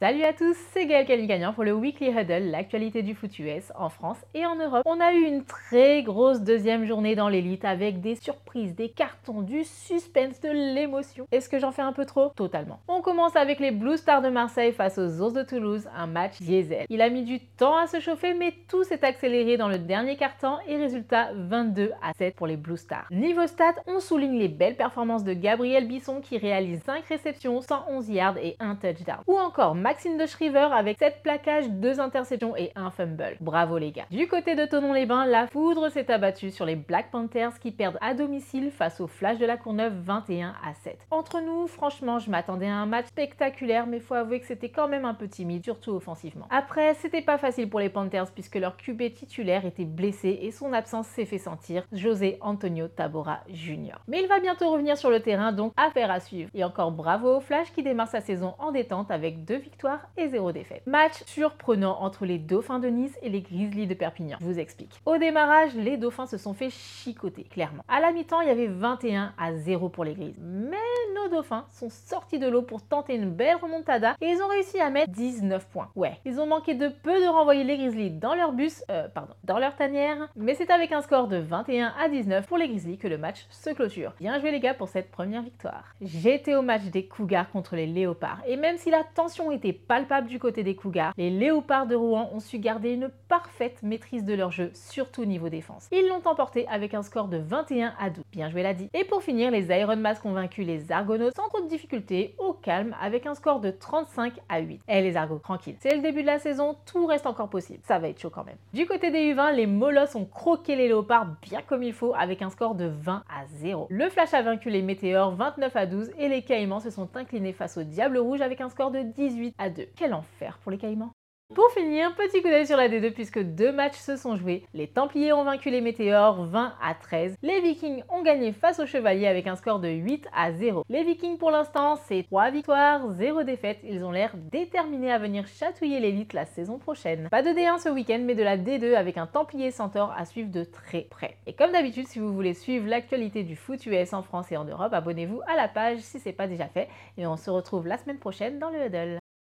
Salut à tous, c'est Gaël Gagnant pour le Weekly Huddle, l'actualité du foot US en France et en Europe. On a eu une très grosse deuxième journée dans l'élite avec des surprises, des cartons, du suspense, de l'émotion. Est-ce que j'en fais un peu trop? Totalement. On commence avec les Blue Stars de Marseille face aux Ours de Toulouse, un match diesel. Il a mis du temps à se chauffer mais tout s'est accéléré dans le dernier carton et résultat 22 à 7 pour les Blue Stars. Niveau stats, on souligne les belles performances de Gabriel Bisson qui réalise 5 réceptions, 111 yards et 1 touchdown. Ou encore Maxime de Shriver avec 7 plaquages, 2 interceptions et un fumble. Bravo les gars. Du côté de Tonon-les-Bains, la foudre s'est abattue sur les Black Panthers qui perdent à domicile face au Flash de la Courneuve 21 à 7. Entre nous, franchement, je m'attendais à un match spectaculaire, mais faut avouer que c'était quand même un peu timide, surtout offensivement. Après, c'était pas facile pour les Panthers puisque leur QB titulaire était blessé et son absence s'est fait sentir, José Antonio Tabora Jr. Mais il va bientôt revenir sur le terrain, donc affaire à suivre. Et encore bravo au Flash qui démarre sa saison en détente avec deux victoires et zéro défaite. Match surprenant entre les Dauphins de Nice et les Grizzlies de Perpignan. Je vous explique. Au démarrage, les Dauphins se sont fait chicoter, clairement. À la mi-temps, il y avait 21 à 0 pour les Grizzlies. Mais nos Dauphins sont sortis de l'eau pour tenter une belle remontada et ils ont réussi à mettre 19 points. Ouais, ils ont manqué de peu de renvoyer les Grizzlies dans leur bus, euh, pardon, dans leur tanière, mais c'est avec un score de 21 à 19 pour les Grizzlies que le match se clôture. Bien joué les gars pour cette première victoire. J'étais au match des Cougars contre les Léopards et même si la tension était palpable du côté des Cougars. Les Léopards de Rouen ont su garder une parfaite maîtrise de leur jeu, surtout niveau défense. Ils l'ont emporté avec un score de 21 à 12. Bien joué l'a dit. Et pour finir, les Iron Mask ont vaincu les Argonautes sans trop de difficultés, au calme, avec un score de 35 à 8. Eh les Argos, tranquille. C'est le début de la saison, tout reste encore possible. Ça va être chaud quand même. Du côté des U20, les Molosses ont croqué les Léopards bien comme il faut avec un score de 20 à 0. Le Flash a vaincu les Météores 29 à 12 et les Caïmans se sont inclinés face aux Diables Rouges avec un score de 18 à 2. Quel enfer pour les Caïmans pour finir, petit coup d'œil sur la D2 puisque deux matchs se sont joués. Les Templiers ont vaincu les Météores 20 à 13. Les Vikings ont gagné face aux Chevaliers avec un score de 8 à 0. Les Vikings pour l'instant, c'est 3 victoires, 0 défaites. Ils ont l'air déterminés à venir chatouiller l'élite la saison prochaine. Pas de D1 ce week-end, mais de la D2 avec un Templier Centaure à suivre de très près. Et comme d'habitude, si vous voulez suivre l'actualité du foot US en France et en Europe, abonnez-vous à la page si c'est pas déjà fait. Et on se retrouve la semaine prochaine dans le Huddle.